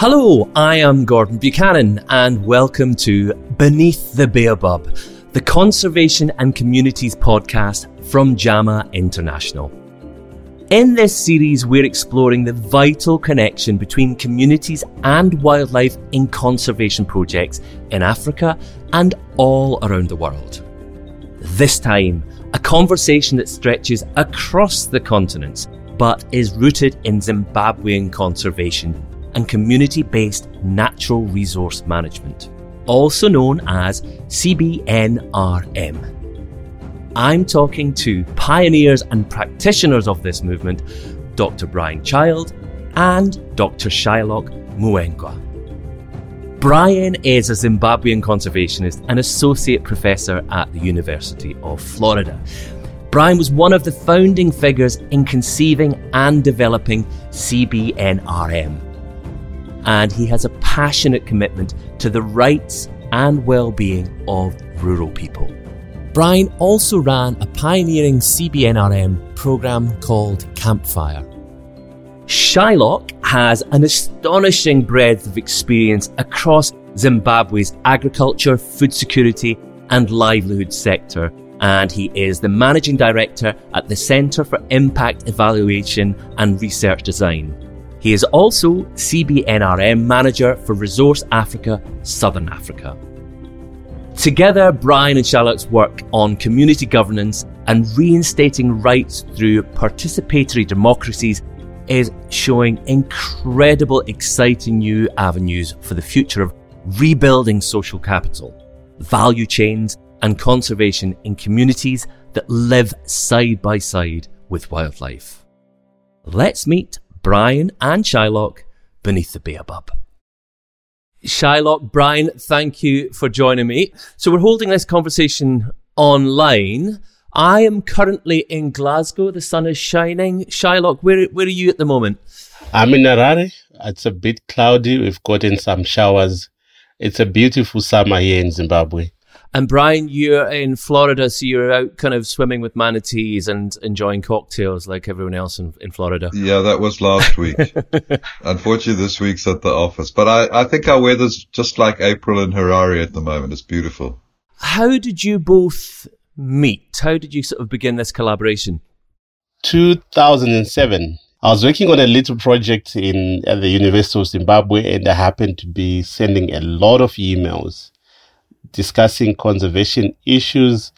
Hello, I am Gordon Buchanan, and welcome to Beneath the Baobab, the Conservation and Communities podcast from JAMMA International. In this series, we're exploring the vital connection between communities and wildlife in conservation projects in Africa and all around the world. This time, a conversation that stretches across the continents but is rooted in Zimbabwean conservation and community based natural resource management, also known as CBNRM. I'm talking to pioneers and practitioners of this movement, Dr. Brian Child and Dr. Shylock Muyengwa. Brian is a Zimbabwean conservationist and associate professor at the University of Florida. Brian was one of the founding figures in conceiving and developing CBNRM, and he has a passionate commitment to the rights and well-being of rural people. Brian also ran a pioneering CBNRM program called Campfire. Shylock has an astonishing breadth of experience across Zimbabwe's agriculture, food security, and livelihood sector, and he is the managing director at the Centre for Impact Evaluation and Research Design. He is also CBNRM Manager for Resource Africa, Southern Africa. Together, Brian and Shylock's work on community governance and reinstating rights through participatory democracies is showing incredible, exciting new avenues for the future of rebuilding social capital, value chains, and conservation in communities that live side by side with wildlife. Let's meet Brian and Shylock beneath the baobab. Shylock, Brian, thank you for joining me. So we're holding this conversation online. I am currently in Glasgow. The sun is shining. Shylock, where, where are you at the moment? I'm in Harare. It's a bit cloudy. We've gotten some showers. It's a beautiful summer here in Zimbabwe. And Brian, you're in Florida, so you're out kind of swimming with manatees and enjoying cocktails like everyone else in, in Florida. Yeah, that was last week. Unfortunately, this week's at the office. But I, I think our weather's just like April in Harare at the moment. It's beautiful. How did you both meet? How did you sort of begin this collaboration? 2007. I was working on a little project in at the University of Zimbabwe, and I happened to be sending a lot of emails discussing conservation issues,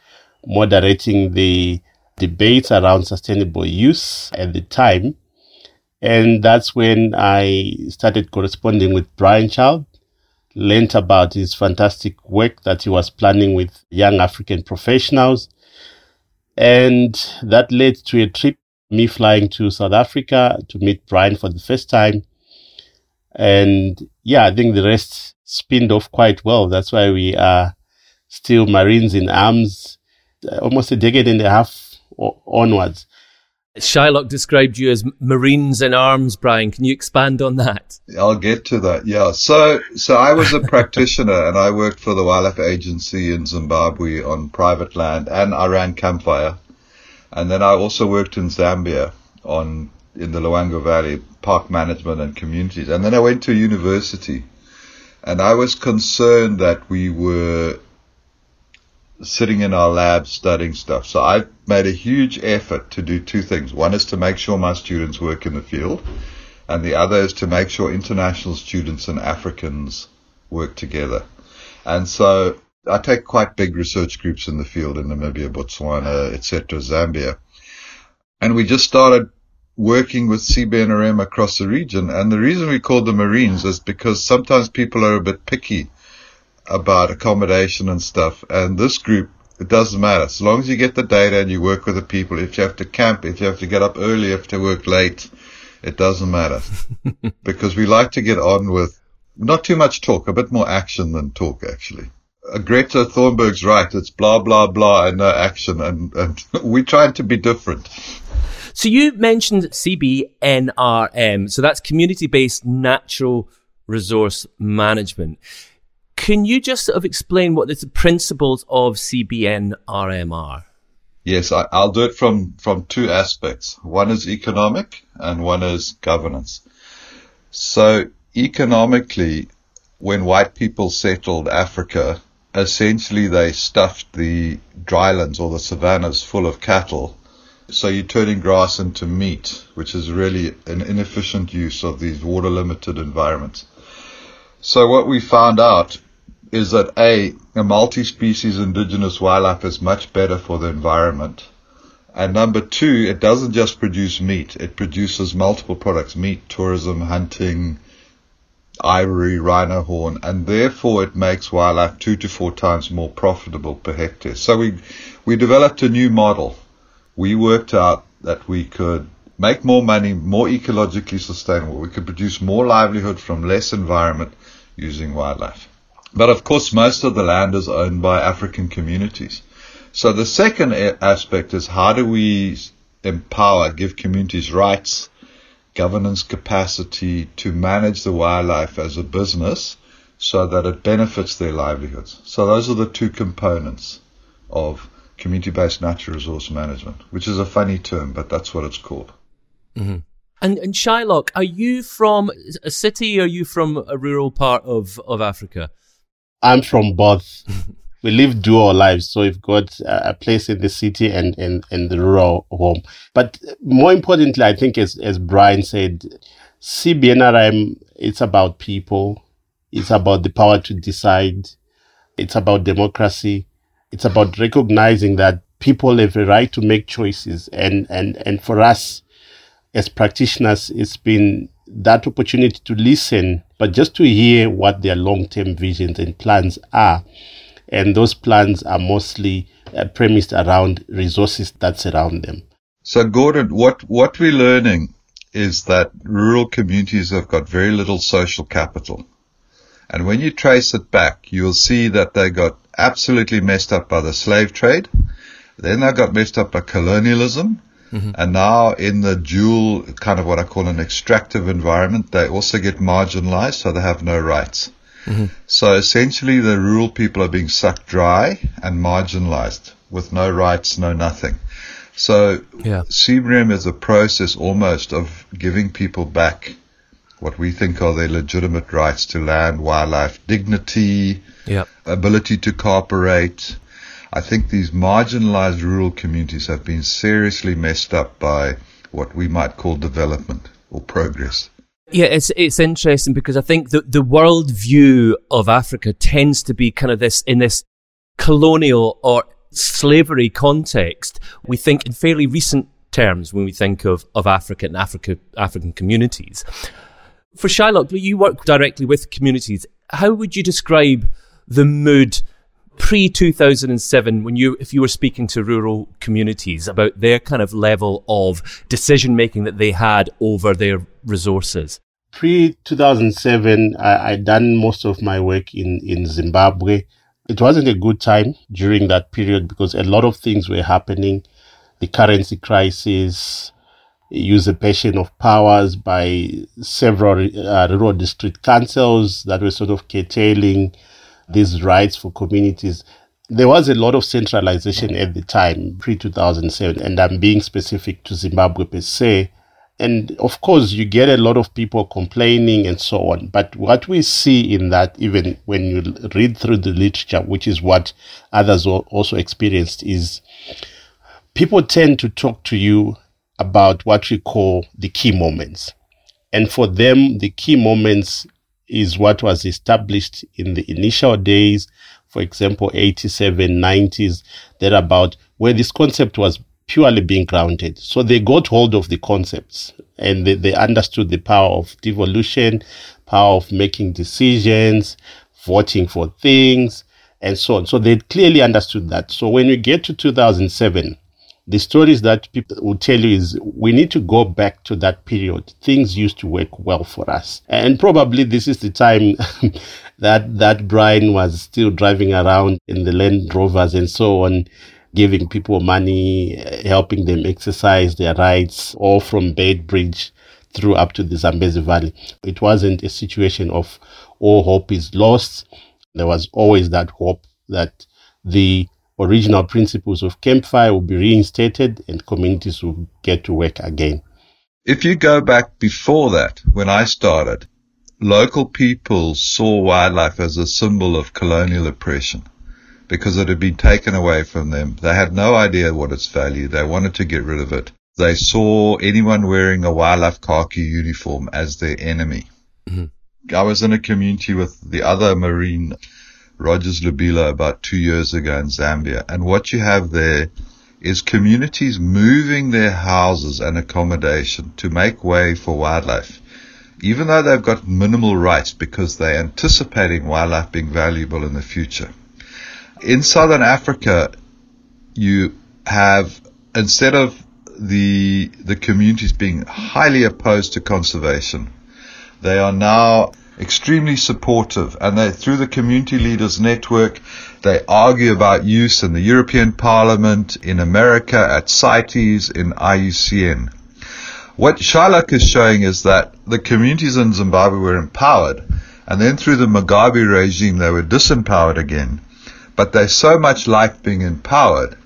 moderating the debates around sustainable use at the time. And that's when I started corresponding with Brian Child, learned about his fantastic work that he was planning with young African professionals. And that led to a trip, me flying to South Africa to meet Brian for the first time. And yeah, I think the rest spinned off quite well. That's why we are still Marines in arms, uh, almost a decade and a half onwards. Shylock described you as Marines in arms, Brian. Can you expand on that? I'll get to that. Yeah. So, so I was a practitioner and I worked for the Wildlife Agency in Zimbabwe on private land and I ran Campfire. And then I also worked in Zambia on, in the Luangwa Valley, park management and communities. And then I went to university and I was concerned that we were sitting in our labs studying stuff. So I've made a huge effort to do two things. One is to make sure my students work in the field, and the other is to make sure international students and Africans work together. And so I take quite big research groups in the field in Namibia, Botswana, etc., Zambia. And we just started working with CBNRM across the region. And the reason we call them Marines is because sometimes people are a bit picky about accommodation and stuff. And this group, it doesn't matter. As long as you get the data and you work with the people, if you have to camp, if you have to get up early, if to work late, it doesn't matter. because we like to get on with not too much talk, a bit more action than talk, actually. Uh, Greta Thunberg's right. It's blah, blah, blah and no action. And, and we're trying to be different. So you mentioned CBNRM. So that's community based natural resource management. Can you just sort of explain what the principles of CBNRM are? Yes, I, will do it from, from two aspects. One is economic and one is governance. So economically, when white people settled Africa, essentially they stuffed the drylands or the savannas full of cattle. So you're turning grass into meat, which is really an inefficient use of these water limited environments. So what we found out is that A, a multi-species indigenous wildlife is much better for the environment. And number two, it doesn't just produce meat, it produces multiple products, meat, tourism, hunting, ivory, rhino horn, and therefore it makes wildlife two to four times more profitable per hectare. So we, we developed a new model. We worked out that we could make more money, more ecologically sustainable. We could produce more livelihood from less environment using wildlife. But of course, most of the land is owned by African communities. So the second aspect is how do we empower, give communities rights, governance capacity to manage the wildlife as a business so that it benefits their livelihoods. So those are the two components of community-based natural resource management, which is a funny term, but that's what it's called. Mm-hmm. And, and Shylock, are you from a city or are you from a rural part of, of Africa? I'm from both. we live dual lives, so we've got a place in the city and, and, and the rural home. But more importantly, I think as, as Brian said, CBNRM, it's about people. It's about the power to decide. It's about democracy. It's about recognizing that people have a right to make choices. And, and, and for us as practitioners, it's been that opportunity to listen, but just to hear what their long term visions and plans are. And those plans are mostly uh, premised around resources that surround them. So, Gordon, what, what we're learning is that rural communities have got very little social capital. And when you trace it back, you'll see that they got absolutely messed up by the slave trade. Then they got messed up by colonialism. Mm-hmm. And now in the dual kind of what I call an extractive environment, they also get marginalized, so they have no rights. Mm-hmm. So essentially the rural people are being sucked dry and marginalized with no rights, no nothing. So yeah. Is a process almost of giving people back what we think are their legitimate rights to land, wildlife, dignity, yep. ability to cooperate, I think these marginalized rural communities have been seriously messed up by what we might call development or progress. Yeah, it's it's interesting because I think the the world view of Africa tends to be kind of this in this colonial or slavery context. We think in fairly recent terms when we think of, of Africa and Africa African communities. For Shylock, you work directly with communities. How would you describe the mood pre 2007 when you if you were speaking to rural communities about their kind of level of decision making that they had over their resources? Pre 2007 I, I done most of my work in in zimbabwe. It wasn't a good time during that period because a lot of things were happening. The currency crisis usurpation of powers by several uh, rural district councils that were sort of curtailing these rights for communities. There was a lot of centralization at the time, pre 2007, and I'm being specific to Zimbabwe per se. And of course, you get a lot of people complaining and so on. But what we see in that, even when you read through the literature, which is what others also experienced, is people tend to talk to you about what we call the key moments. And for them, the key moments is what was established in the initial days, for example, 87, 90s, thereabout, where this concept was purely being grounded. So they got hold of the concepts and they, they understood the power of devolution, power of making decisions, voting for things, and so on. So they clearly understood that. So when we get to 2007, the stories that people will tell you is we need to go back to that period. Things used to work well for us. And probably this is the time that, that Brian was still driving around in the Land Rovers and so on, giving people money, helping them exercise their rights, all from Beitbridge through up to the Zambezi Valley. It wasn't a situation of all hope is lost. There was always that hope that the original principles of campfire will be reinstated and communities will get to work again. If you go back before that, when I started, local people saw wildlife as a symbol of colonial oppression because it had been taken away from them. They had no idea what its value. They wanted to get rid of it. They saw anyone wearing a wildlife khaki uniform as their enemy. Mm-hmm. I was in a community with the other Marine, Rogers Lubilo, about two years ago in Zambia. And what you have there is communities moving their houses and accommodation to make way for wildlife, even though they've got minimal rights because they're anticipating wildlife being valuable in the future. In southern Africa, you have, instead of the, the communities being highly opposed to conservation, they are now extremely supportive and they, through the community leaders network, they argue about use in the European Parliament, in America, at CITES, in IUCN. What Shylock is showing is that the communities in Zimbabwe were empowered, and then through the Mugabe regime they were disempowered again. But they so much like being empowered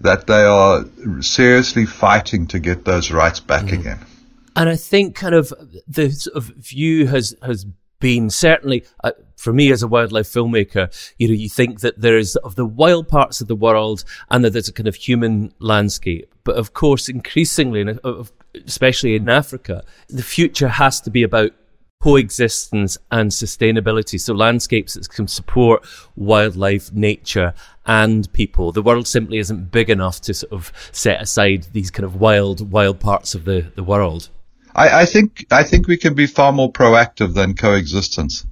that they are seriously fighting to get those rights back mm-hmm. again. And I think kind of the sort of view has has been certainly uh, for me as a wildlife filmmaker, you know, you think that there is of the wild parts of the world and that there's a kind of human landscape. But of course, increasingly, especially in Africa, the future has to be about coexistence and sustainability. So landscapes that can support wildlife, nature, and people. The world simply isn't big enough to sort of set aside these kind of wild, wild parts of the, the world. I, I think I think we can be far more proactive than coexistence.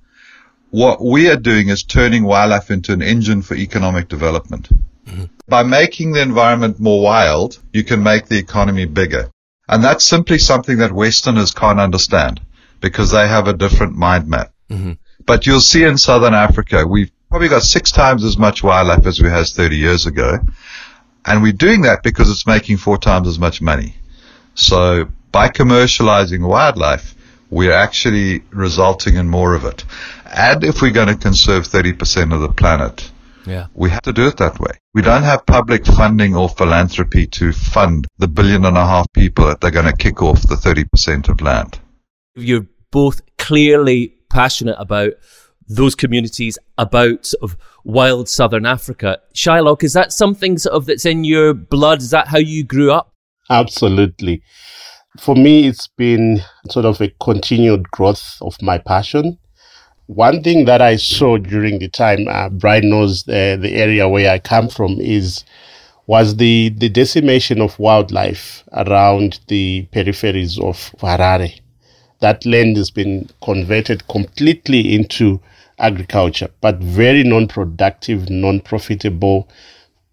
What we are doing is turning wildlife into an engine for economic development. Mm-hmm. By making the environment more wild, you can make the economy bigger. And that's simply something that Westerners can't understand because they have a different mind map. Mm-hmm. But you'll see in Southern Africa, we've probably got six times as much wildlife as we had 30 years ago. And we're doing that because it's making four times as much money. So by commercializing wildlife, we're actually resulting in more of it. And if we're going to conserve 30% of the planet, yeah. we have to do it that way. We don't have public funding or philanthropy to fund the billion and a half people that they're going to kick off the 30% of land. You're both clearly passionate about those communities, about sort of wild southern Africa. Shylock, is that something sort of that's in your blood? Is that how you grew up? Absolutely for me, it's been sort of a continued growth of my passion. One thing that I saw during the time, uh, Brian knows the, the area where I come from, is was the, the decimation of wildlife around the peripheries of Harare. That land has been converted completely into agriculture, but very non productive, non profitable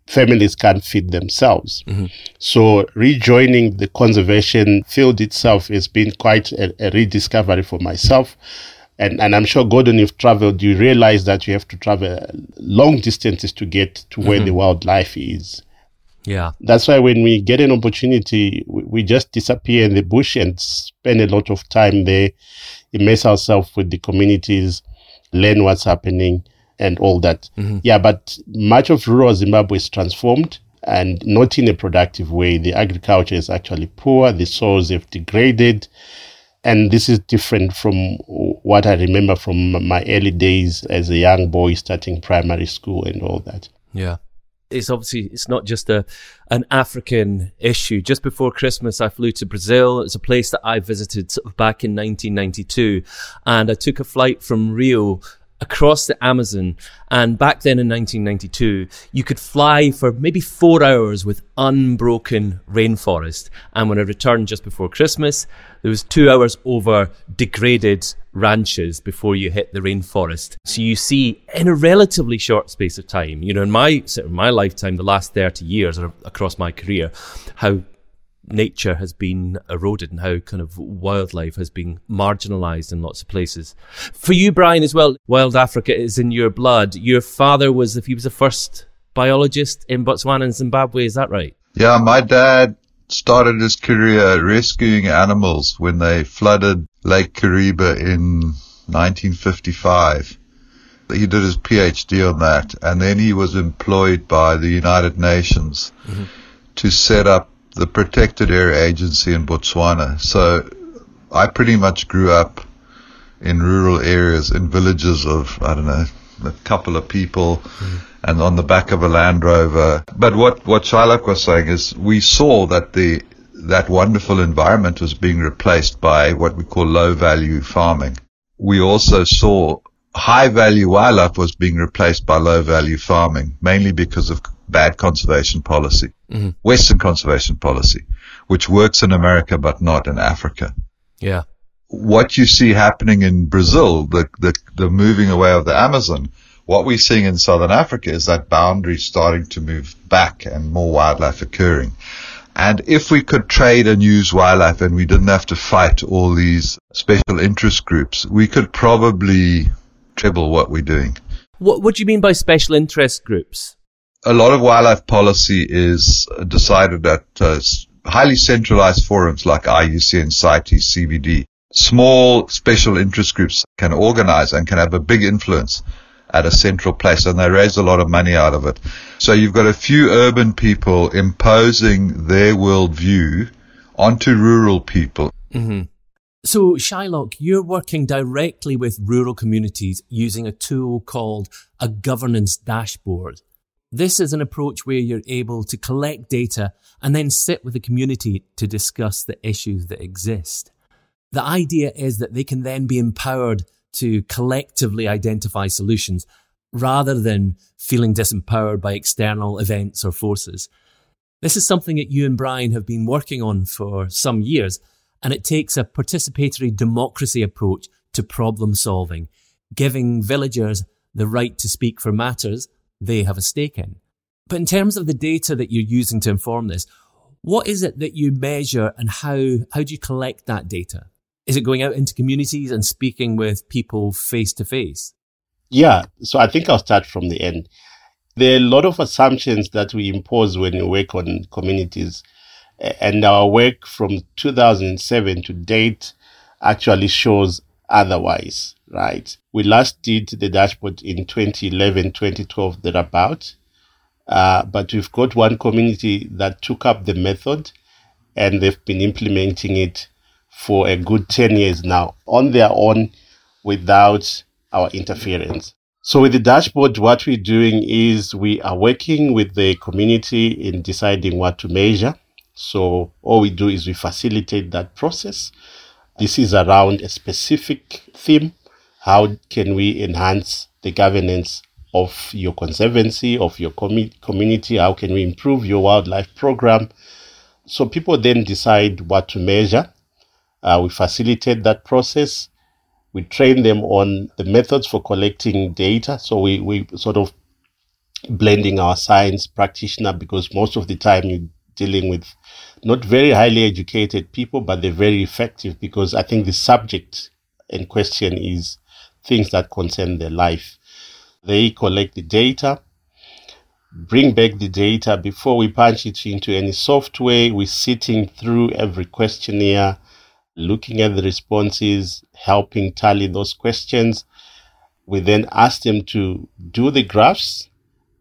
families can't feed themselves. Mm-hmm. So rejoining the conservation field itself has been quite a, a, rediscovery for myself. And, and I'm sure, Gordon, you've traveled, you realize that you have to travel long distances to get to where mm-hmm. the wildlife is. Yeah. That's why when we get an opportunity, we, we just disappear in the bush and spend a lot of time there, immerse ourselves with the communities, learn what's happening and all that. Mm-hmm. Yeah, but much of rural Zimbabwe is transformed and not in a productive way. The agriculture is actually poor, the soils have degraded. And this is different from what I remember from my early days as a young boy starting primary school and all that. Yeah it's obviously it's not just a an African issue. Just before Christmas, I flew to Brazil. It's a place that I visited sort of back in 1992, and I took a flight from Rio across the Amazon. And back then in 1992, you could fly for maybe four hours with unbroken rainforest. And when I returned just before Christmas, there was two hours over degraded ranches before you hit the rainforest. So you see in a relatively short space of time, you know, in my, my lifetime, the last 30 years or across my career, how nature has been eroded and how kind of wildlife has been marginalized in lots of places. For you, Brian, as well, wild Africa is in your blood. Your father was, if he was the first biologist in Botswana and Zimbabwe, is that right? Yeah, my dad started his career rescuing animals when they flooded Lake Kariba in 1955. He did his PhD on that, and then he was employed by the United Nations mm-hmm. to set up the Protected Area Agency in Botswana. So I pretty much grew up in rural areas, in villages of, I don't know, a couple of people mm. and on the back of a Land Rover. But what, what Shylock was saying is we saw that the, that wonderful environment was being replaced by what we call low value farming. We also saw high value wildlife was being replaced by low value farming, mainly because of bad conservation policy, mm-hmm. Western conservation policy, which works in America but not in Africa. Yeah. What you see happening in Brazil, the, the, the moving away of the Amazon, what we're seeing in Southern Africa is that boundary starting to move back and more wildlife occurring. And if we could trade and use wildlife and we didn't have to fight all these special interest groups, we could probably treble what we're doing. What, what do you mean by special interest groups? A lot of wildlife policy is decided at uh, highly centralized forums like IUCN, CITES, CBD. Small special interest groups can organize and can have a big influence at a central place and they raise a lot of money out of it. So you've got a few urban people imposing their worldview onto rural people. Mm-hmm. So, Shylock, you're working directly with rural communities using a tool called a governance dashboard. This is an approach where you're able to collect data and then sit with the community to discuss the issues that exist. The idea is that they can then be empowered to collectively identify solutions rather than feeling disempowered by external events or forces. This is something that you and Brian have been working on for some years and it takes a participatory democracy approach to problem solving, giving villagers the right to speak for matters they have a stake in. But in terms of the data that you're using to inform this, what is it that you measure and how, how do you collect that data? Is it going out into communities and speaking with people face to face? Yeah. So I think I'll start from the end. There are a lot of assumptions that we impose when we work on communities and our work from 2007 to date actually shows otherwise, right? We last did the dashboard in 2011, 2012, thereabout. Uh, but we've got one community that took up the method and they've been implementing it for a good 10 years now on their own without our interference. So with the dashboard, what we're doing is we are working with the community in deciding what to measure so all we do is we facilitate that process. This is around a specific theme. How can we enhance the governance of your conservancy, of your com- community? How can we improve your wildlife program? So people then decide what to measure. Uh, we facilitate that process. We train them on the methods for collecting data. So we, we sort of blending our science practitioner because most of the time you're dealing with not very highly educated people, but they're very effective because I think the subject in question is things that concern their life. They collect the data, bring back the data before we punch it into any software. We're sitting through every questionnaire, looking at the responses, helping tally those questions. We then ask them to do the graphs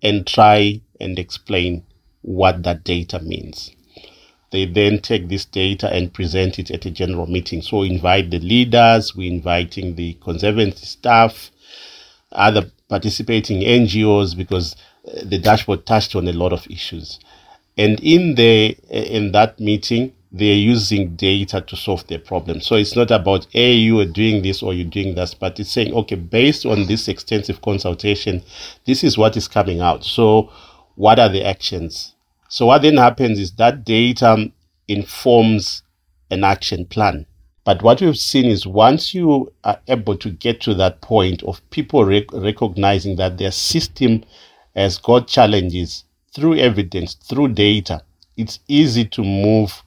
and try and explain what that data means. They then take this data and present it at a general meeting. So invite the leaders, we're inviting the conservancy staff, other participating NGOs because uh, the dashboard touched on a lot of issues. And in the in that meeting, they're using data to solve their problem. So it's not about, hey, you are doing this or you're doing that, but it's saying, okay, based on this extensive consultation, this is what is coming out. So what are the actions? So what then happens is that data informs an action plan. But what we've seen is once you are able to get to that point of people rec- recognizing that their system has got challenges through evidence, through data, it's easy to move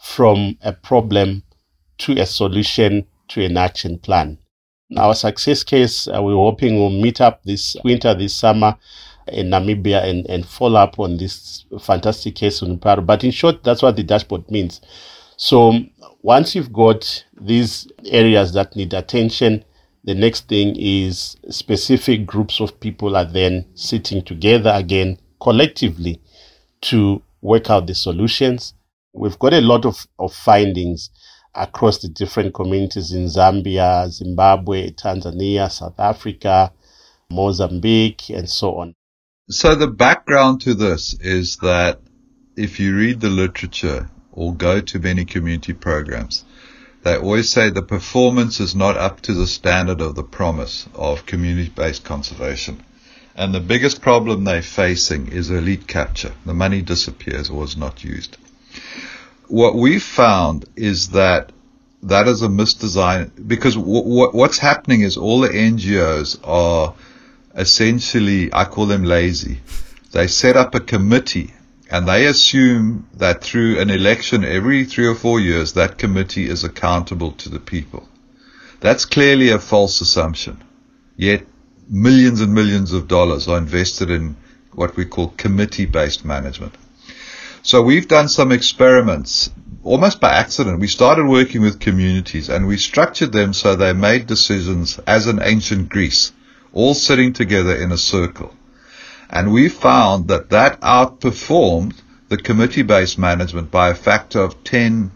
from a problem to a solution to an action plan. Now our success case, uh, we're hoping we'll meet up this winter, this summer, in Namibia and, and follow up on this fantastic case on Paru. But in short, that's what the dashboard means. So once you've got these areas that need attention, the next thing is specific groups of people are then sitting together again collectively to work out the solutions. We've got a lot of, of findings. across the different communities in Zambia, Zimbabwe, Tanzania, South Africa, Mozambique, and so on. So the background to this is that if you read the literature or go to many community programs, they always say the performance is not up to the standard of the promise of community-based conservation. And the biggest problem they're facing is elite capture. The money disappears or is not used. What we've found is that that is a misdesign because w- w- what's happening is all the NGOs are essentially, I call them lazy. They set up a committee and they assume that through an election every three or four years, that committee is accountable to the people. That's clearly a false assumption. Yet millions and millions of dollars are invested in what we call committee based management. So we've done some experiments almost by accident. We started working with communities and we structured them so they made decisions as in ancient Greece, all sitting together in a circle. And we found that that outperformed the committee-based management by a factor of 10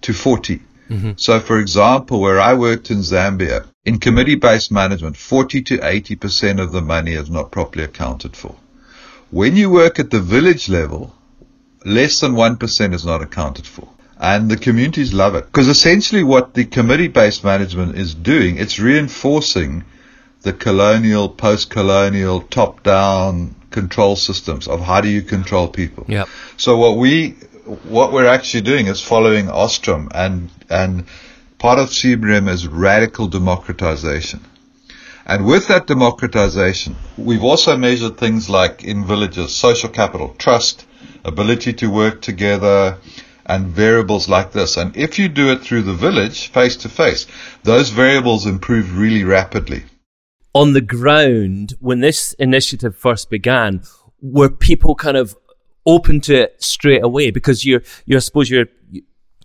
to 40. Mm-hmm. So for example, where I worked in Zambia, in committee-based management, 40 to 80% of the money is not properly accounted for. When you work at the village level, less than 1% is not accounted for. And the communities love it. Because essentially what the committee-based management is doing, it's reinforcing the colonial, post-colonial, top-down control systems of how do you control people. Yep. So what we, what we're actually doing is following Ostrom and, and part of CBRM is radical democratization. And with that democratization, we've also measured things like in villages, social capital, trust, ability to work together, and variables like this. And if you do it through the village, face to face, those variables improve really rapidly on the ground when this initiative first began were people kind of open to it straight away because you're you're I suppose you're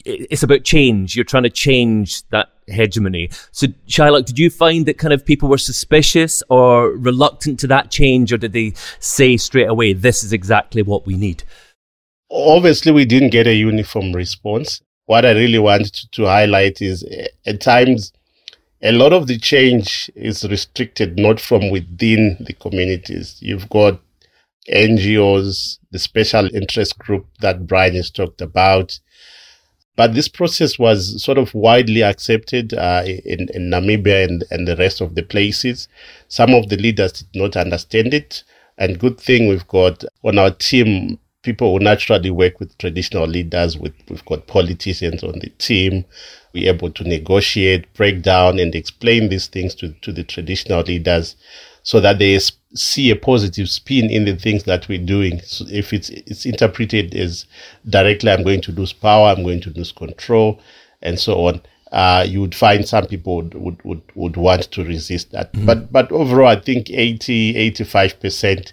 it's about change. You're trying to change that hegemony. So, Shylock, did you find that kind of people were suspicious or reluctant to that change, or did they say straight away, this is exactly what we need? Obviously, we didn't get a uniform response. What I really want to, to highlight is eh, at times a lot of the change is restricted not from within the communities. You've got NGOs, the special interest group that Brian has talked about. But this process was sort of widely accepted uh, in, in Namibia and, and the rest of the places. Some of the leaders did not understand it. And good thing we've got on our team people who naturally work with traditional leaders. With, we've got politicians on the team we're able to negotiate, break down, and explain these things to, to the traditional leaders so that they see a positive spin in the things that we're doing. So if it's it's interpreted as directly, I'm going to lose power, I'm going to lose control, and so on. Uh, you would find some people would, would, would, would want to resist that. Mm-hmm. But but overall, I think 80, 85%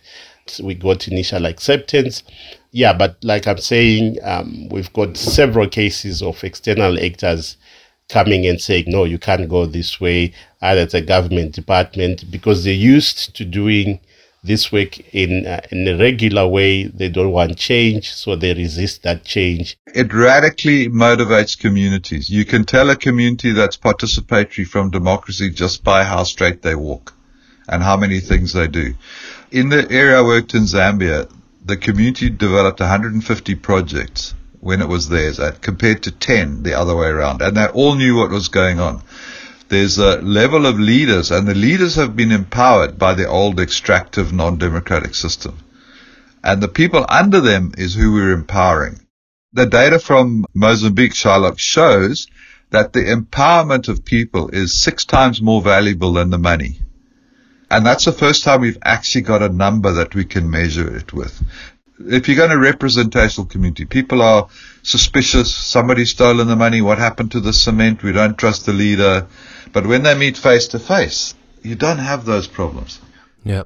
we got initial acceptance. Yeah, but like I'm saying, um, we've got several cases of external actors coming and saying, no, you can't go this way, either it's a government department, because they're used to doing this work in, uh, in a regular way. They don't want change, so they resist that change. It radically motivates communities. You can tell a community that's participatory from democracy just by how straight they walk and how many things they do. In the area I worked in Zambia, the community developed 150 projects when it was theirs, uh, compared to 10 the other way around. And they all knew what was going on. There's a level of leaders, and the leaders have been empowered by the old extractive non-democratic system. And the people under them is who we're empowering. The data from Mozambique, Shylock, shows that the empowerment of people is six times more valuable than the money. And that's the first time we've actually got a number that we can measure it with if you're going to representational community, people are suspicious. Somebody's stolen the money. What happened to the cement? We don't trust the leader. But when they meet face to face, you don't have those problems. Yeah.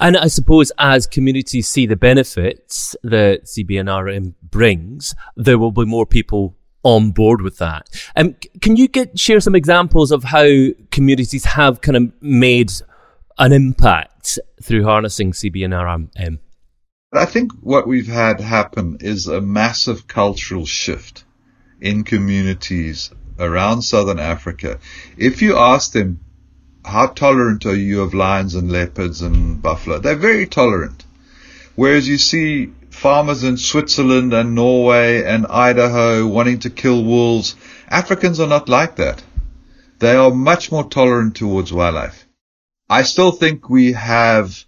And I suppose as communities see the benefits that CBNRM brings, there will be more people on board with that. Um, can you get share some examples of how communities have kind of made an impact through harnessing CBNRM? I think what we've had happen is a massive cultural shift in communities around southern Africa, if you ask them, how tolerant are you of lions and leopards and buffalo? They're very tolerant. Whereas you see farmers in Switzerland and Norway and Idaho wanting to kill wolves, Africans are not like that. They are much more tolerant towards wildlife. I still think we have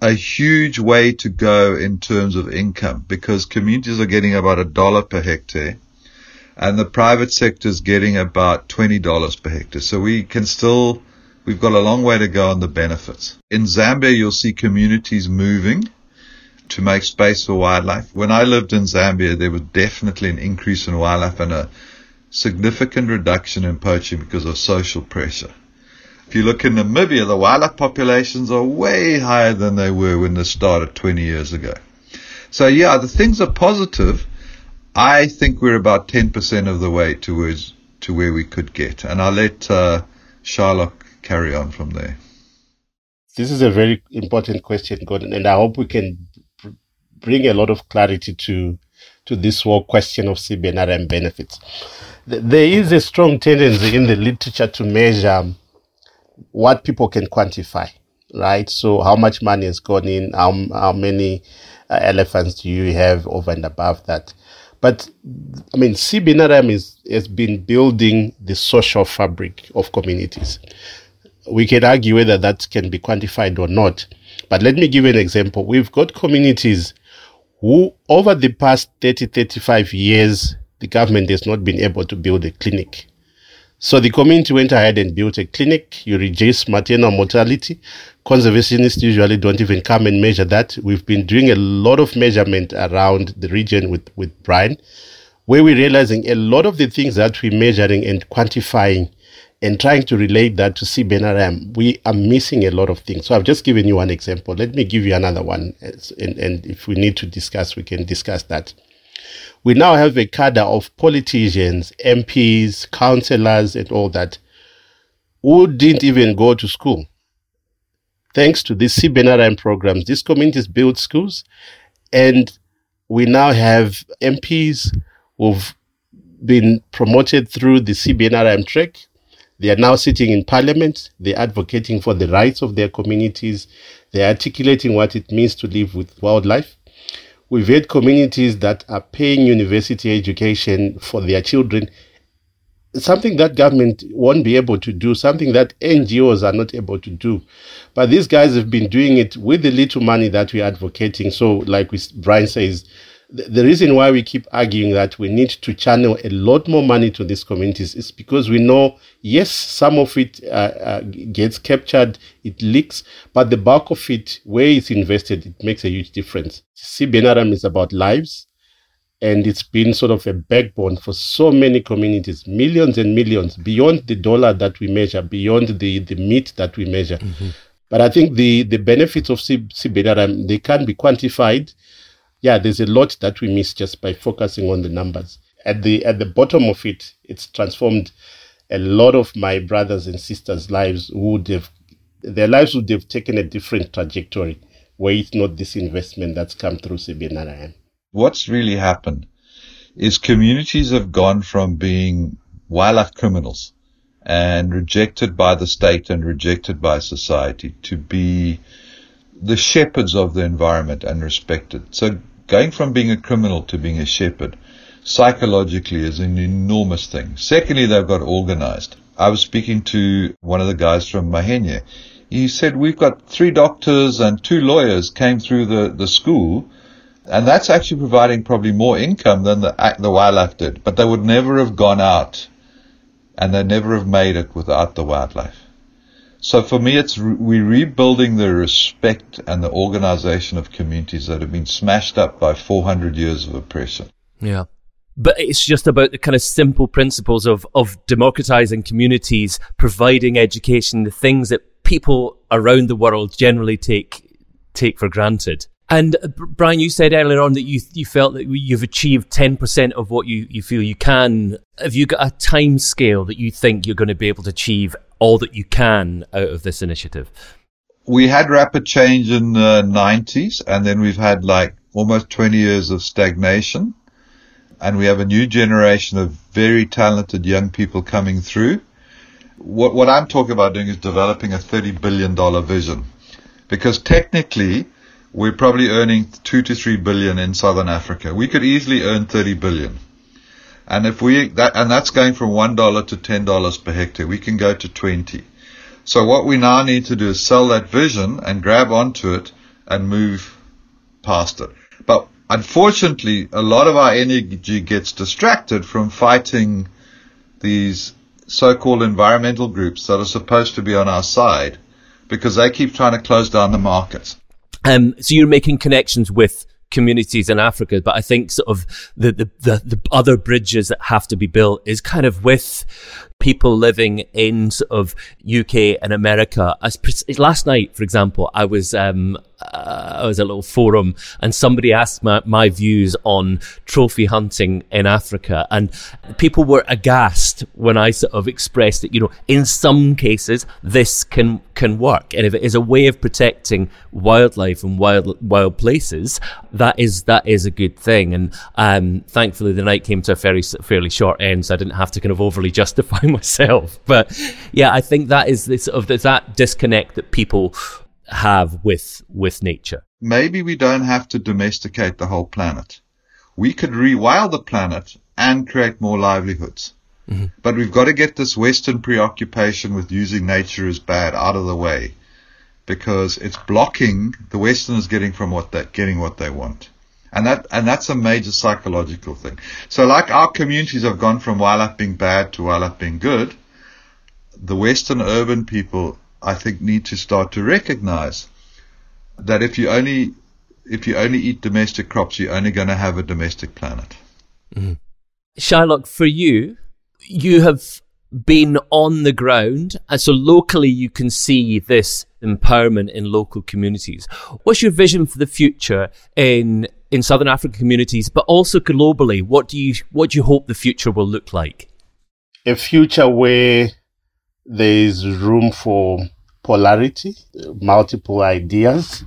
a huge way to go in terms of income because communities are getting about a dollar per hectare and the private sector is getting about $20 per hectare. So we can still, we've got a long way to go on the benefits. In Zambia, you'll see communities moving to make space for wildlife. When I lived in Zambia, there was definitely an increase in wildlife and a significant reduction in poaching because of social pressure. If you look in Namibia, the wildlife populations are way higher than they were when this started 20 years ago. So yeah, the things are positive. I think we're about 10% of the way towards to where we could get. And I'll let uh, Shylock carry on from there. This is a very important question, Gordon, and I hope we can bring a lot of clarity to to this whole question of CBNRM benefits. There is a strong tendency in the literature to measure what people can quantify, right? So how much money has gone in? How, how many uh, elephants do you have over and above that? But I mean, CBNRM is, has been building the social fabric of communities. We can argue whether that can be quantified or not. But let me give you an example. We've got communities who, over the past 30, 35 years, the government has not been able to build a clinic so the community went ahead and built a clinic. You reduce maternal mortality. Conservationists usually don't even come and measure that. We've been doing a lot of measurement around the region with, with Brian, where we're realizing a lot of the things that we're measuring and quantifying and trying to relate that to CBNRM, we are missing a lot of things. So I've just given you one example. Let me give you another one. And, and if we need to discuss, we can discuss that we now have a cadre of politicians, MPs, councillors, and all that who didn't even go to school. Thanks to these CBNRM programs, these communities built schools, and we now have MPs who've been promoted through the CBNRM track. They are now sitting in parliament. They're advocating for the rights of their communities. They're articulating what it means to live with wildlife. We've had communities that are paying university education for their children, something that government won't be able to do, something that NGOs are not able to do. But these guys have been doing it with the little money that we're advocating. So, like Brian says, the reason why we keep arguing that we need to channel a lot more money to these communities is because we know, yes, some of it uh, uh, gets captured, it leaks, but the bulk of it, where it's invested, it makes a huge difference. CBNRM is about lives, and it's been sort of a backbone for so many communities, millions and millions, beyond the dollar that we measure, beyond the, the meat that we measure. Mm-hmm. But I think the, the benefits of CBNRM, they can be quantified yeah, there's a lot that we miss just by focusing on the numbers. At the at the bottom of it, it's transformed a lot of my brothers and sisters' lives would have their lives would have taken a different trajectory were it not this investment that's come through CBNRM. What's really happened is communities have gone from being wildlife criminals and rejected by the state and rejected by society to be the shepherds of the environment and respected. So going from being a criminal to being a shepherd psychologically is an enormous thing. Secondly, they've got organized. I was speaking to one of the guys from Mahenye. He said, we've got three doctors and two lawyers came through the, the school and that's actually providing probably more income than the, the wildlife did, but they would never have gone out and they never have made it without the wildlife. So for me, it's re- we're rebuilding the respect and the organization of communities that have been smashed up by 400 years of oppression. Yeah. But it's just about the kind of simple principles of, of democratizing communities, providing education, the things that people around the world generally take, take for granted. And uh, Brian, you said earlier on that you you felt that you've achieved ten percent of what you, you feel you can. Have you got a time scale that you think you're going to be able to achieve all that you can out of this initiative? We had rapid change in the 90s, and then we've had like almost 20 years of stagnation. and we have a new generation of very talented young people coming through. What, what I'm talking about doing is developing a $30 billion vision. Because technically, we're probably earning two to three billion in Southern Africa. We could easily earn 30 billion. And if we, that, and that's going from $1 to $10 per hectare. We can go to 20. So what we now need to do is sell that vision and grab onto it and move past it. But unfortunately, a lot of our energy gets distracted from fighting these so-called environmental groups that are supposed to be on our side because they keep trying to close down the markets. Um, so you're making connections with communities in Africa, but I think sort of the, the, the, the, other bridges that have to be built is kind of with people living in sort of UK and America. As last night, for example, I was um, uh, I was at a little forum and somebody asked my, my views on trophy hunting in Africa, and people were aghast when I sort of expressed that you know in some cases this can can work, and if it is a way of protecting wildlife and wild wild places, that is that is a good thing. And um, thankfully, the night came to a fairly fairly short end, so I didn't have to kind of overly justify myself. But yeah, I think that is the sort of there's that disconnect that people have with with nature. Maybe we don't have to domesticate the whole planet. We could rewild the planet and create more livelihoods. Mm-hmm. But we've got to get this Western preoccupation with using nature as bad out of the way because it's blocking the Westerners getting from what they getting what they want. And that and that's a major psychological thing. So like our communities have gone from wildlife being bad to wildlife being good, the Western urban people I think need to start to recognize that if you only if you only eat domestic crops, you're only going to have a domestic planet. Mm-hmm. Shylock, for you, you have been on the ground, and so locally you can see this empowerment in local communities. What's your vision for the future in in Southern African communities, but also globally? What do you what do you hope the future will look like? A future where there is room for polarity, multiple ideas,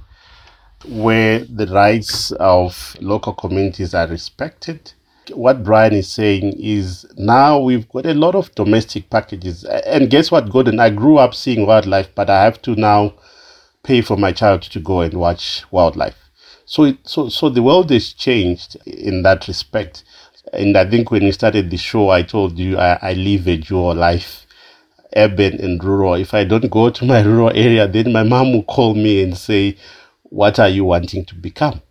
where the rights of local communities are respected. What Brian is saying is now we've got a lot of domestic packages. And guess what, Gordon? I grew up seeing wildlife, but I have to now pay for my child to go and watch wildlife. So, it, so, so the world has changed in that respect. And I think when we started the show, I told you I, I live a dual life urban and rural. If I don't go to my rural area, then my mom will call me and say, What are you wanting to become?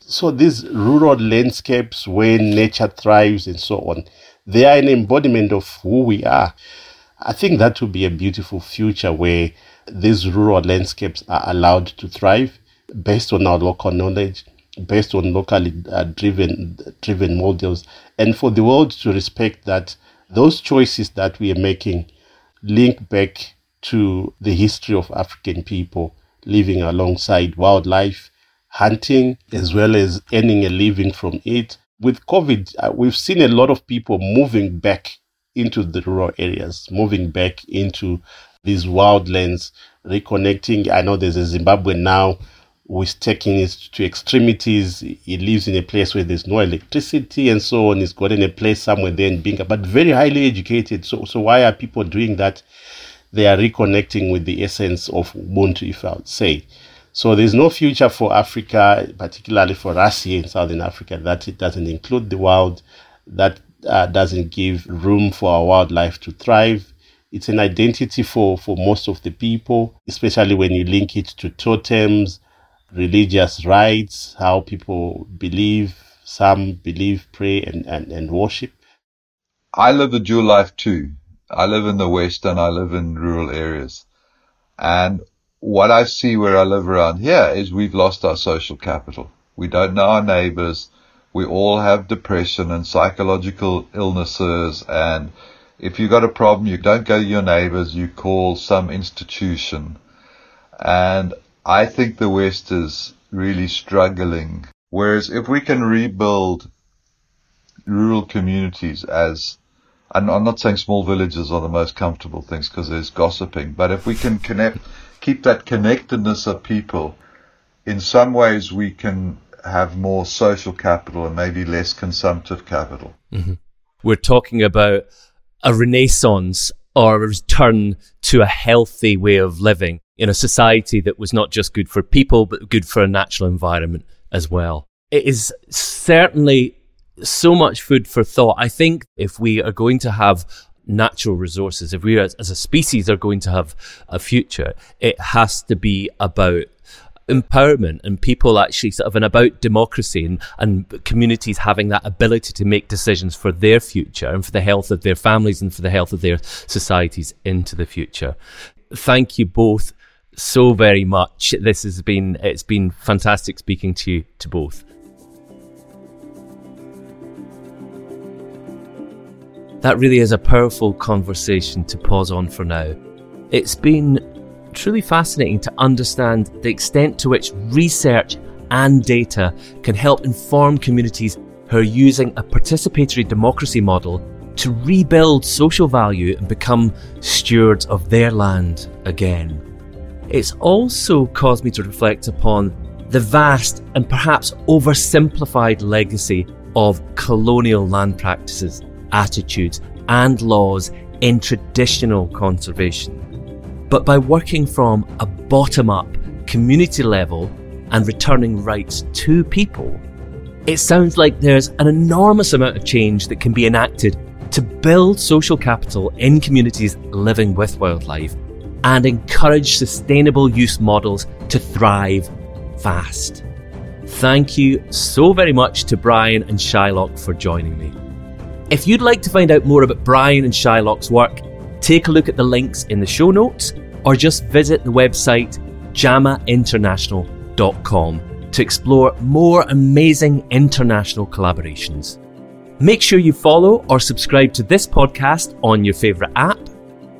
So these rural landscapes where nature thrives and so on, they are an embodiment of who we are. I think that would be a beautiful future where these rural landscapes are allowed to thrive based on our local knowledge, based on locally uh, driven driven models, and for the world to respect that those choices that we are making link back to the history of African people living alongside wildlife, hunting, as well as earning a living from it. With COVID, uh, we've seen a lot of people moving back into the rural areas, moving back into these wildlands, reconnecting. I know there's a Zimbabwe now who is taking it to extremities. He lives in a place where there's no electricity and so on. He's got in a place somewhere there in Binga, but very highly educated. So, so why are people doing that? They are reconnecting with the essence of Ubuntu, if I would say. So there's no future for Africa, particularly for us here in Southern Africa, that it doesn't include the wild, that uh, doesn't give room for our wildlife to thrive. It's an identity for, for most of the people, especially when you link it to totems, religious rites, how people believe, some believe, pray, and, and, and worship. I live a dual life too. I live in the West and I live in rural areas. And what I see where I live around here is we've lost our social capital. We don't know our neighbors. We all have depression and psychological illnesses. And if you've got a problem, you don't go to your neighbors, you call some institution. And I think the West is really struggling. Whereas if we can rebuild rural communities as, and I'm not saying small villages are the most comfortable things because there's gossiping, but if we can connect, keep that connectedness of people, in some ways we can have more social capital and maybe less consumptive capital. Mm-hmm. We're talking about a renaissance or a return to a healthy way of living in a society that was not just good for people, but good for a natural environment as well. It is certainly so much food for thought. I think if we are going to have natural resources, if we as, as a species are going to have a future, it has to be about empowerment and people actually sort of and about democracy and, and communities having that ability to make decisions for their future and for the health of their families and for the health of their societies into the future. Thank you both so very much. This has been it's been fantastic speaking to you to both. That really is a powerful conversation to pause on for now. It's been truly fascinating to understand the extent to which research and data can help inform communities who are using a participatory democracy model to rebuild social value and become stewards of their land again. It's also caused me to reflect upon the vast and perhaps oversimplified legacy of colonial land practices, attitudes, and laws in traditional conservation. But by working from a bottom up community level and returning rights to people, it sounds like there's an enormous amount of change that can be enacted to build social capital in communities living with wildlife and encourage sustainable use models to thrive fast. Thank you so very much to Brian and Shylock for joining me. If you'd like to find out more about Brian and Shylock's work, take a look at the links in the show notes or just visit the website jammainternational.com to explore more amazing international collaborations. Make sure you follow or subscribe to this podcast on your favourite app.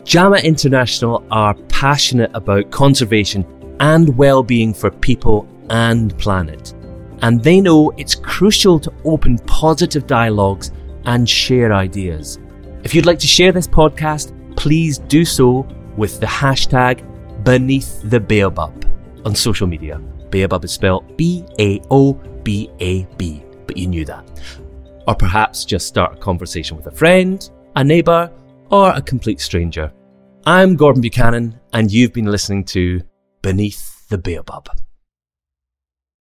JAMMA International are passionate about conservation and well-being for people and planet. And they know it's crucial to open positive dialogues and share ideas. If you'd like to share this podcast, please do so with the hashtag beneath the baobab on social media. Baobab is spelled B A O B A B, but you knew that. Or perhaps just start a conversation with a friend, a neighbour, or a complete stranger. I'm Gordon Buchanan, and you've been listening to Beneath the Baobab.